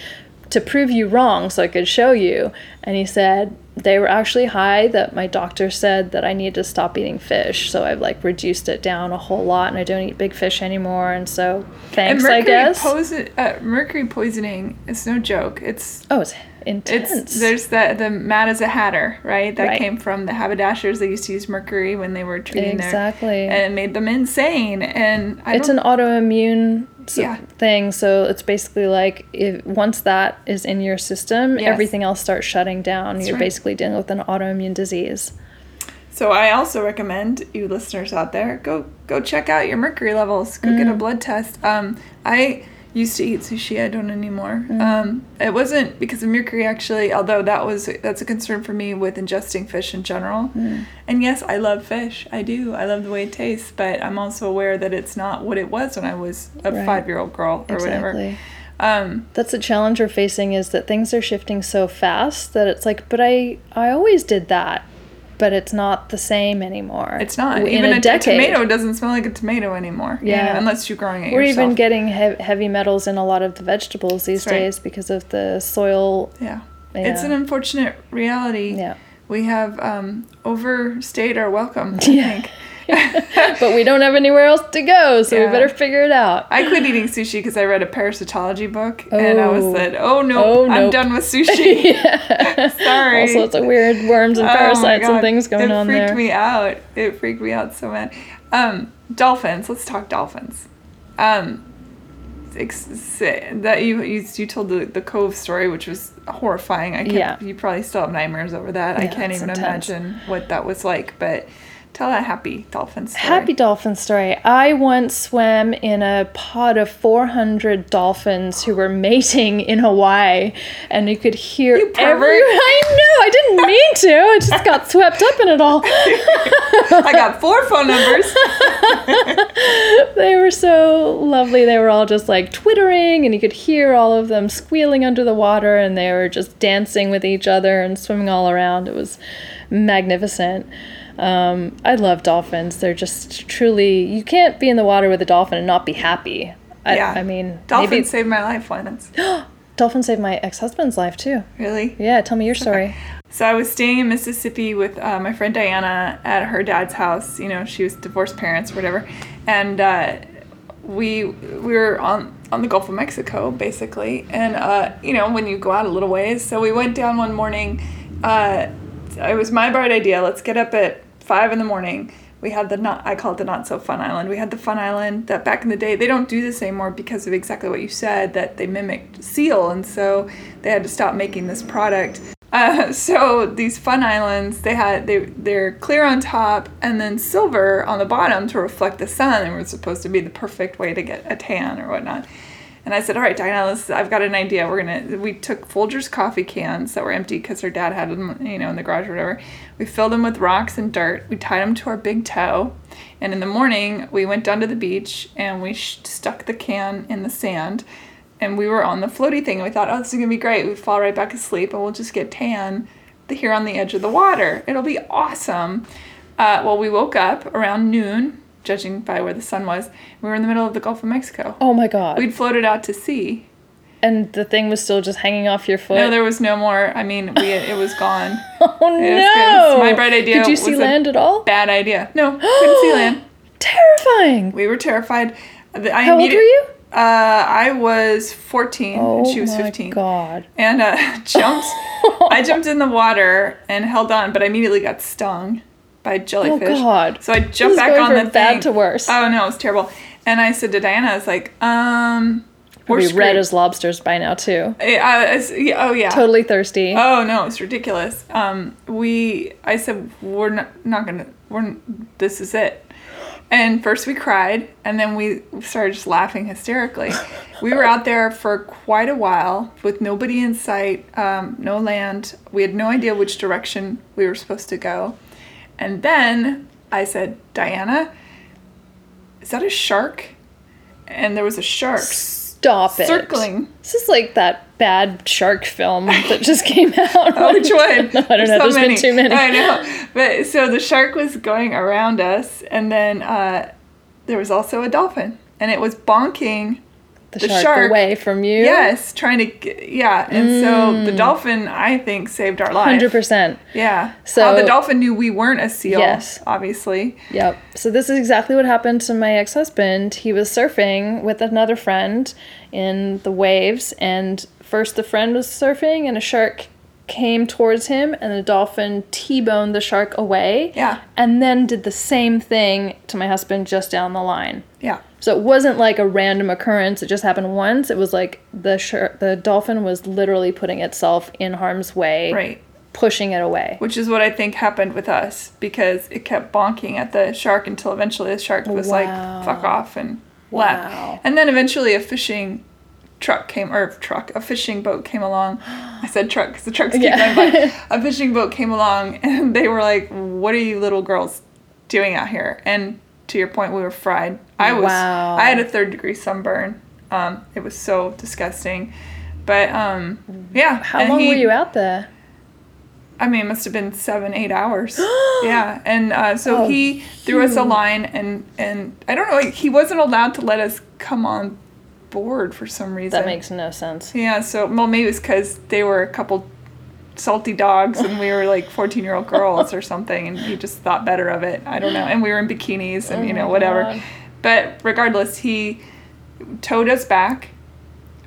to prove you wrong so I could show you. And he said, they were actually high that my doctor said that I need to stop eating fish. So I've like reduced it down a whole lot and I don't eat big fish anymore. And so thanks, and I guess. poison- uh, mercury poisoning is no joke. It's oh, it's intense. it's there's the the Mad as a Hatter, right? That Right. came from the haberdashers. They used to use mercury when they were treating Exactly. their and it made them insane. And I it's an autoimmune s- Yeah. thing. So it's basically like if once that is in your system, Yes. everything else starts shutting down. You're right. basically dealing with an autoimmune disease. So I also recommend you listeners out there go go check out your mercury levels. Go get a Mm. blood test. Um, I used to eat sushi. I don't anymore. Mm. Um, it wasn't because of mercury actually, although that was that's a concern for me with ingesting fish in general. Mm. And yes, I love fish. I do. I love the way it tastes, but I'm also aware that it's not what it was when I was a Right. five year old girl or whatever. Exactly. Um, That's the challenge we're facing is that things are shifting so fast that it's like, but I I always did that, but it's not the same anymore. it's not In even a, a, tomato doesn't smell like a tomato anymore. you know, Yeah. unless you're growing it We're yourself. even getting he- heavy metals in a lot of the vegetables these That's right. days because of the soil. Yeah. It's an unfortunate reality. Yeah. We have um, overstayed our welcome, I Yeah. think. but we don't have anywhere else to go, so Yeah. we better figure it out. I quit eating sushi because I read a parasitology book and I was Oh. said, oh no, Oh, I'm done with sushi. Sorry. All sorts of weird worms and Oh parasites and things going it on there. It freaked me out. It freaked me out so bad. Um, dolphins. Let's talk dolphins. Um, that you you, you told the, the cove story, which was horrifying. I can't. Yeah. You probably still have nightmares over that. I can't even intense. imagine what that was like. But Tell a happy dolphin story. Happy dolphin story. I once swam in a pod of 400 dolphins who were mating in Hawaii, and you could hear You every. I know. I didn't mean to. I just got swept up in it all. I got four phone numbers. they were so lovely. They were all just like twittering, and you could hear all of them squealing under the water, and they were just dancing with each other and swimming all around. It was magnificent. Um, I love dolphins. They're just truly, you can't be in the water with a dolphin and not be happy. I, Yeah. I mean, dolphins maybe saved my life once. dolphin saved my ex husband's life too. Really? Yeah, tell me your story. So I was staying in Mississippi with uh, my friend Diana at her dad's house. You know, she was divorced parents or whatever, and uh, we we were on on the Gulf of Mexico basically. And uh, you know, when you go out a little ways, so we went down one morning. Uh, it was my bright idea. Let's get up at five in the morning. We had the not I call it the not so fun island. We had the fun island that back in the day they don't do this anymore because of exactly what you said that they mimicked seal and so they had to stop making this product. Uh, so these fun islands, they had they they're clear on top and then silver on the bottom to reflect the sun, and were supposed to be the perfect way to get a tan or whatnot. And I said, "All right, Diana, let's, I've got an idea. We're gonna." We took Folgers coffee cans that were empty because her dad had them, you know, in the garage or whatever. We filled them with rocks and dirt. We tied them to our big toe, and in the morning we went down to the beach and we sh- stuck the can in the sand and we were on the floaty thing and we thought oh this is to be great we fall right back asleep and we'll just get tan here on the edge of the water it'll be awesome uh, well we woke up around noon judging by where the sun was we were in the middle of the gulf of mexico Oh my god. we'd floated out to sea and the thing was still just hanging off your foot. no there was no more i mean we it was gone oh It was- no. was my bright idea Did you see land at all? bad idea no couldn't see land Terrifying. we were terrified I How old were you? uh, i was 14 Oh and she was my 15 god. and uh, jumped. I jumped in the water and held on, but I immediately got stung by jellyfish. Oh, God. So I jumped back on from the bad thing. to worse. Oh no, it was terrible. And I said to Diana, I was like, um, we're red as lobsters by now too. I- I- yeah, oh yeah. Totally thirsty. Oh no, it's ridiculous. Um, we, I said, we're not, not gonna, we're, this is it. And first we cried, and then we started just laughing hysterically. we were out there for quite a while with nobody in sight, um, no land. We had no idea which direction we were supposed to go. And then I said, Diana, is that a shark? And there was a shark Stop it. circling. This is like that bad shark film that just came out. Oh, which one? No, I don't know. There's been too many. I know. But so the shark was going around us, and then uh, there was also a dolphin, and it was bonking. The, the shark, shark- away from you. Yes, trying to get, yeah. And so Mm. the dolphin, I think, saved our life. Hundred percent. Yeah. So- the dolphin knew we weren't a seal. Yes. Obviously. Yep. So this is exactly what happened to my ex-husband. He was surfing with another friend in the waves and first the friend was surfing and a shark came towards him and the dolphin T-boned the shark away. Yeah. And then did the same thing to my husband just down the line. Yeah. So it wasn't like a random occurrence. It just happened once. It was like the shark, the dolphin was literally putting itself in harm's way, Right. pushing it away. Which is what I think happened with us because it kept bonking at the shark until eventually the shark was Wow. like, fuck off and Wow. left. And then eventually a fishing truck came, or truck, a fishing boat came along. I said truck because the trucks keep Yeah. going by. A fishing boat came along and they were like, what are you little girls doing out here? And to your point, we were fried. I was, Wow. I had a third degree sunburn. Um, it was so disgusting. But um, yeah. How and long he- were you out there? I mean, it must have been seven, eight hours. yeah, and uh, so Oh, he threw us a line, and and I don't know, he wasn't allowed to let us come on board for some reason. That makes no sense. yeah. So well, maybe it's because they were a couple salty dogs, and we were like fourteen-year-old girls or something, and he just thought better of it. I don't know. And we were in bikinis, and Oh you know whatever. God. But regardless, he towed us back,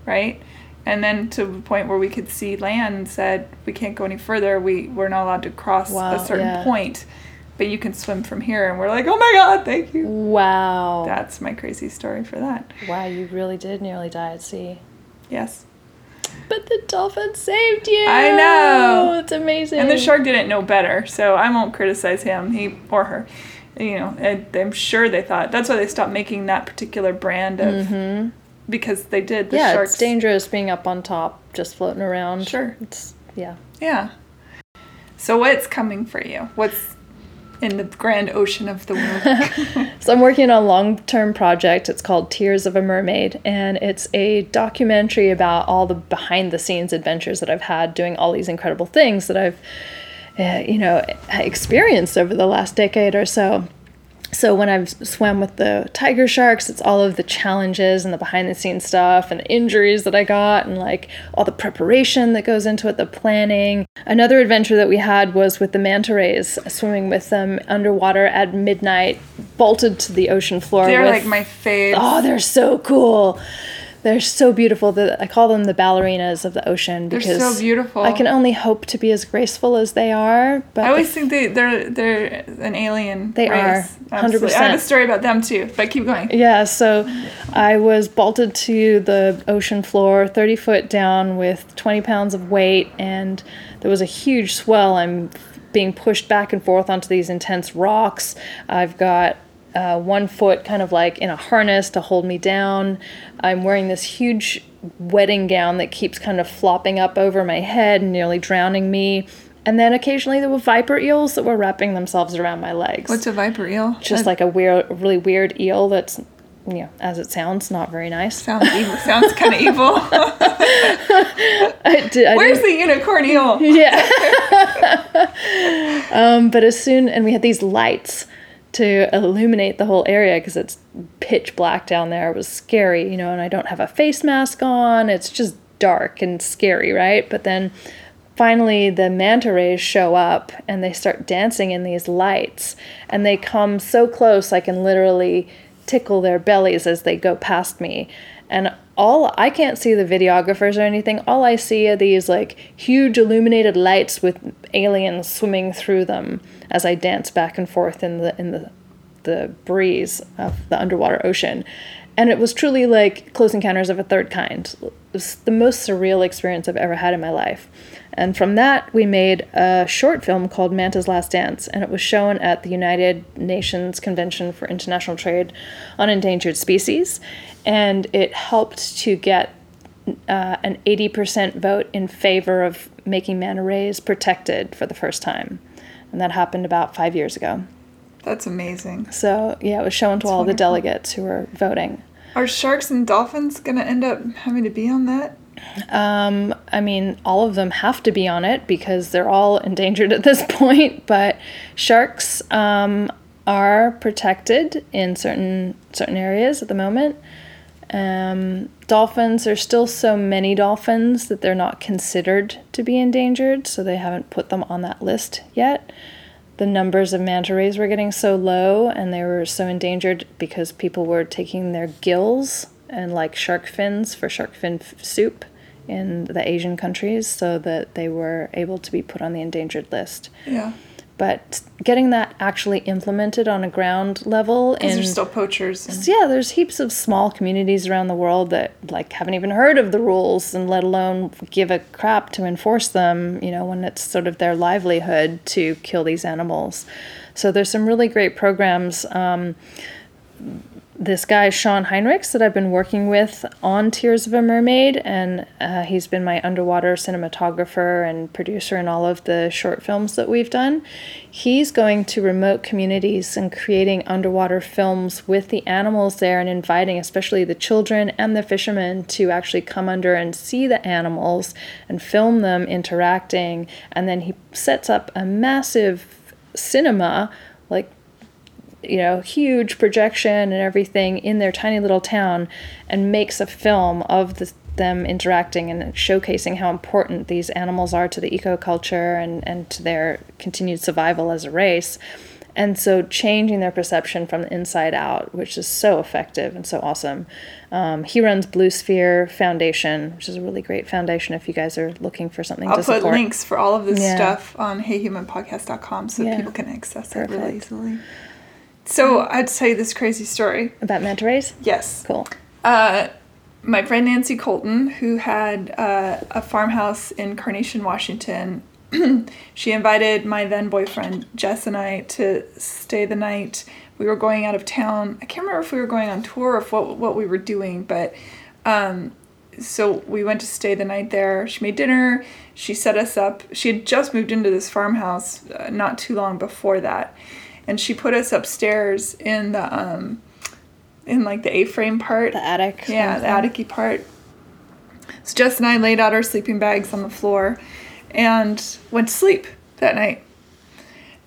right? And then to the point where we could see land and said, we can't go any further. We, we're not allowed to cross Wow, a certain yeah. point, but you can swim from here. And we're like, oh my God, thank you. Wow. That's my crazy story for that. wow, you really did nearly die at sea. Yes. But the dolphin saved you. I know. It's amazing. And the shark didn't know better, so I won't criticize him, he or her. You know, and I'm sure they thought that's why they stopped making that particular brand of because they did the Mm-hmm. yeah, sharks. it's dangerous being up on top, just floating around. Sure. It's yeah. Yeah. So what's coming for you? What's in the grand ocean of the world? So I'm working on a long-term project. It's called Tears of a Mermaid, and it's a documentary about all the behind-the-scenes adventures that I've had doing all these incredible things that I've, uh, you know, experienced over the last decade or so. So when I've swam with the tiger sharks, it's all of the challenges and the behind-the-scenes stuff and the injuries that I got and like all the preparation that goes into it, the planning. Another adventure that we had was with the manta rays, swimming with them underwater at midnight, bolted to the ocean floor. They're with, like my fave. Oh, they're so cool. They're so beautiful. The, I call them the ballerinas of the ocean because They're so beautiful. I can only hope to be as graceful as they are. But I always think they they're they're an alien. They race. are, Absolutely. I have a story about them too, but keep going. Yeah, so I was bolted to the ocean floor, 30 foot down with 20 pounds of weight, and there was a huge swell. I'm being pushed back and forth onto these intense rocks. I've got uh, one foot kind of like in a harness to hold me down. I'm wearing this huge wedding gown that keeps kind of flopping up over my head and nearly drowning me. And then occasionally there were viper eels that were wrapping themselves around my legs What's a viper eel? just That like a weird, really weird eel that's, you know, as it sounds, not very nice. sounds evil. sounds kind of evil. I did, I Where's didn't- the unicorn eel? yeah. um, but as soon, and we had these lights to illuminate the whole area because it's pitch black down there. It was scary, you know, and I don't have a face mask on. It's just dark and scary, right? But then finally the manta rays show up and they start dancing in these lights and they come so close I can literally tickle their bellies as they go past me. And all I can't see the videographers or anything. All I see are these like huge illuminated lights with aliens swimming through them as I dance back and forth in the in the the breeze of the underwater ocean. And it was truly like Close Encounters of a Third Kind. It was the most surreal experience I've ever had in my life. And from that, we made a short film called Manta's Last Dance, and it was shown at the United Nations Convention for International Trade on Endangered Species. And it helped to get uh, an 80% vote in favor of making manta rays protected for the first time. And that happened about five years ago. That's amazing. So, yeah, it was shown to all the delegates who were voting. Are sharks and dolphins gonna end up having to be on that? Um, I mean, all of them have to be on it because they're all endangered at this point. But sharks um, are protected in certain certain areas at the moment. Um, dolphins, there's still so many dolphins that they're not considered to be endangered, so they haven't put them on that list yet. The numbers of manta rays were getting so low, and they were so endangered because people were taking their gills and like shark fins for shark fin f- soup in the Asian countries, so that they were able to be put on the endangered list. Yeah. But getting that actually implemented on a ground level Because there's still poachers. And, yeah, there's heaps of small communities around the world that like haven't even heard of the rules and let alone give a crap to enforce them, you know, when it's sort of their livelihood to kill these animals. So there's some really great programs. Um, this guy Sean Heinrichs that I've been working with on Tears of a Mermaid, and uh, he's been my underwater cinematographer and producer in all of the short films that we've done. He's going to remote communities and creating underwater films with the animals there and inviting, especially the children and the fishermen, to actually come under and see the animals and film them interacting. And then he sets up a massive cinema, like you know, huge projection and everything in their tiny little town and makes a film of the, them interacting and showcasing how important these animals are to the ecoculture and, and to their continued survival as a race. And so changing their perception from the inside out, which is so effective and so awesome. Um, he runs Blue Sphere Foundation, which is a really great foundation if you guys are looking for something I'll to put links for all of this Yeah. stuff on heyhumanpodcast.com so Yeah. people can access it really easily. So I'd tell you this crazy story. About manta rays? Yes. Cool. Uh, my friend Nancy Colton, who had uh, a farmhouse in Carnation, Washington, she invited my then boyfriend Jess and I to stay the night. We were going out of town. I can't remember if we were going on tour or if what what we were doing, but um, so we went to stay the night there. She made dinner. She set us up. She had just moved into this farmhouse uh, not too long before that, and she put us upstairs in the um, in like the A-frame part. The attic. Yeah, the attic part. So Jess and I laid out our sleeping bags on the floor and went to sleep that night.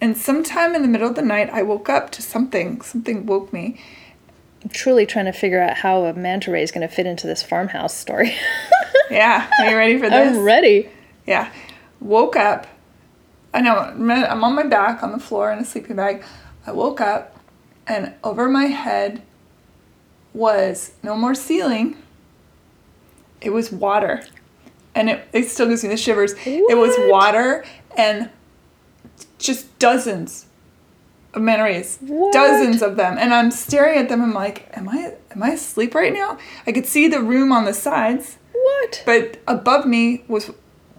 And sometime in the middle of the night, I woke up to something. Something woke me. I'm truly trying to figure out how a manta ray is going to fit into this farmhouse story. yeah, are you ready for this? I'm ready. Yeah. Woke up. I know, I'm on my back on the floor in a sleeping bag. I woke up, and over my head was no more ceiling. It was water. And it, it still gives me the shivers. It was water and just dozens of manta rays. What? Dozens of them. And I'm staring at them. I'm like, am I am I asleep right now? I could see the room on the sides, What? but above me was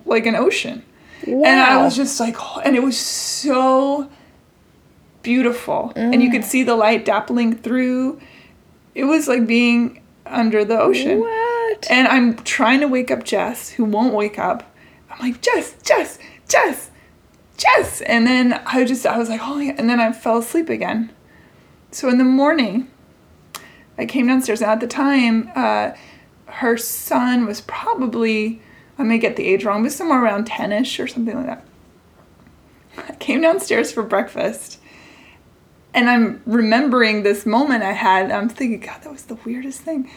like an ocean. Wow. And I was just like, oh, and it was so beautiful. And you could see the light dappling through. It was like being under the ocean. What? And I'm trying to wake up Jess, who won't wake up. I'm like, Jess, Jess, Jess, Jess. And then I just, I was like, oh, yeah. And then I fell asleep again. So in the morning, I came downstairs. And at the time, uh, her son was probably, I may get the age wrong, but somewhere around 10 ish or something like that. I came downstairs for breakfast. And I'm remembering this moment I had. I'm thinking, God, that was the weirdest thing.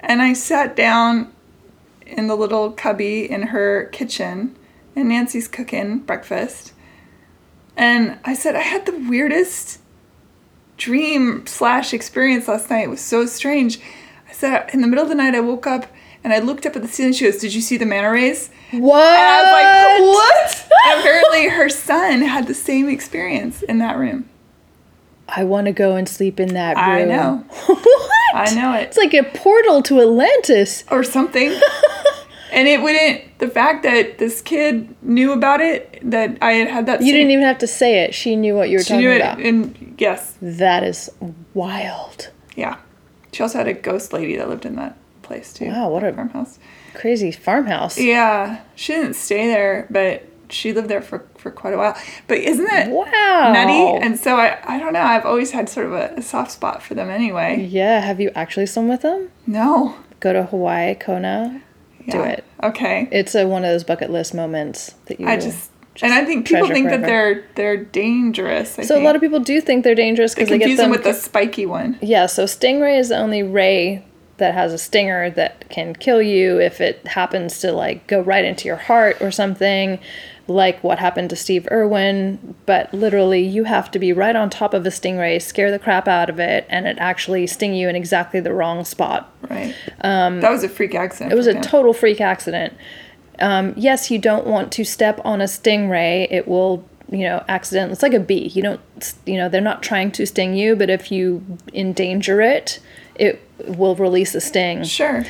And I sat down in the little cubby in her kitchen, and Nancy's cooking breakfast. And I said, I had the weirdest dream slash experience last night. It was so strange. I said, in the middle of the night, I woke up and I looked up at the ceiling. She goes, Did you see the manta rays? What? And I was like, What? And apparently, her son had the same experience in that room. I want to go and sleep in that room. I know. what? I know it. It's like a portal to Atlantis. or something. and it wouldn't. The fact that this kid knew about it, that I had had that. You didn't even have to say it. She knew what you were She talking knew it, about. and yes, That is wild. yeah. She also had a ghost lady that lived in that place too. Wow, what a- farmhouse. Crazy farmhouse. Yeah, she didn't stay there, but she lived there for for quite a while. But isn't it Wow. nutty? And so I I don't know. I've always had sort of a, a soft spot for them anyway. yeah, have you actually swum with them? No. Go to Hawaii, Kona. Do it. Okay. It's a, one of those bucket list moments that you I just. and I think people think that they're they're dangerous. I So a lot of people do think they're dangerous because they, get them. them with the spiky one. yeah, so stingray is the only ray that has a stinger that can kill you if it happens to like go right into your heart or something, like what happened to Steve Irwin. But literally, you have to be right on top of a stingray, scare the crap out of it, and it actually sting you in exactly the wrong spot. Right. Um, that was a freak accident. It was a him. total freak accident. Um, yes, you don't want to step on a stingray. It will, you know, accident. It's like a bee. You don't, you know, they're not trying to sting you, but if you endanger it, it will release a sting. Sure.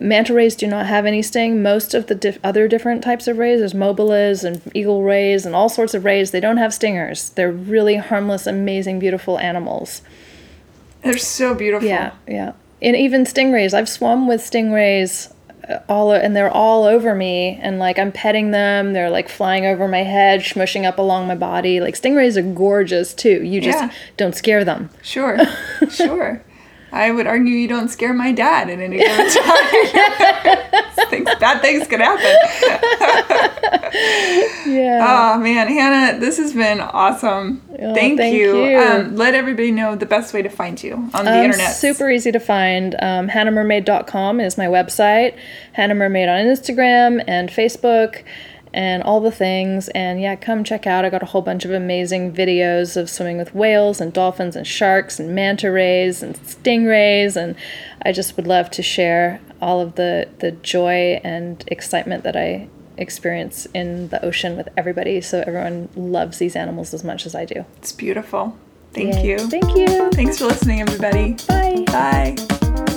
Manta rays do not have any sting. Most of the dif- other different types of rays, there's mobulas and eagle rays and all sorts of rays, they don't have stingers. They're really harmless, amazing, beautiful animals. They're so beautiful. Yeah, yeah. And even stingrays. I've swum with stingrays uh, all and they're all over me and like I'm petting them. They're like flying over my head, smushing up along my body. Like stingrays are gorgeous too. You just Yeah. don't scare them. Sure. sure. I would argue you don't scare my dad at any given time. things, bad things could happen. Yeah. Oh man, Hannah, this has been awesome. Oh, thank, thank you. you. Um, let everybody know the best way to find you on the Um, internet. Super easy to find. Um, HannahMermaid.com is my website. Hannah Mermaid on Instagram and Facebook and all the things. And yeah, come check out. I got a whole bunch of amazing videos of swimming with whales and dolphins and sharks and manta rays and stingrays. And I just would love to share all of the, the joy and excitement that I experience in the ocean with everybody so everyone loves these animals as much as I do. It's beautiful. Thank Yay. you. Thank you. Thanks for listening, everybody. Bye. Bye.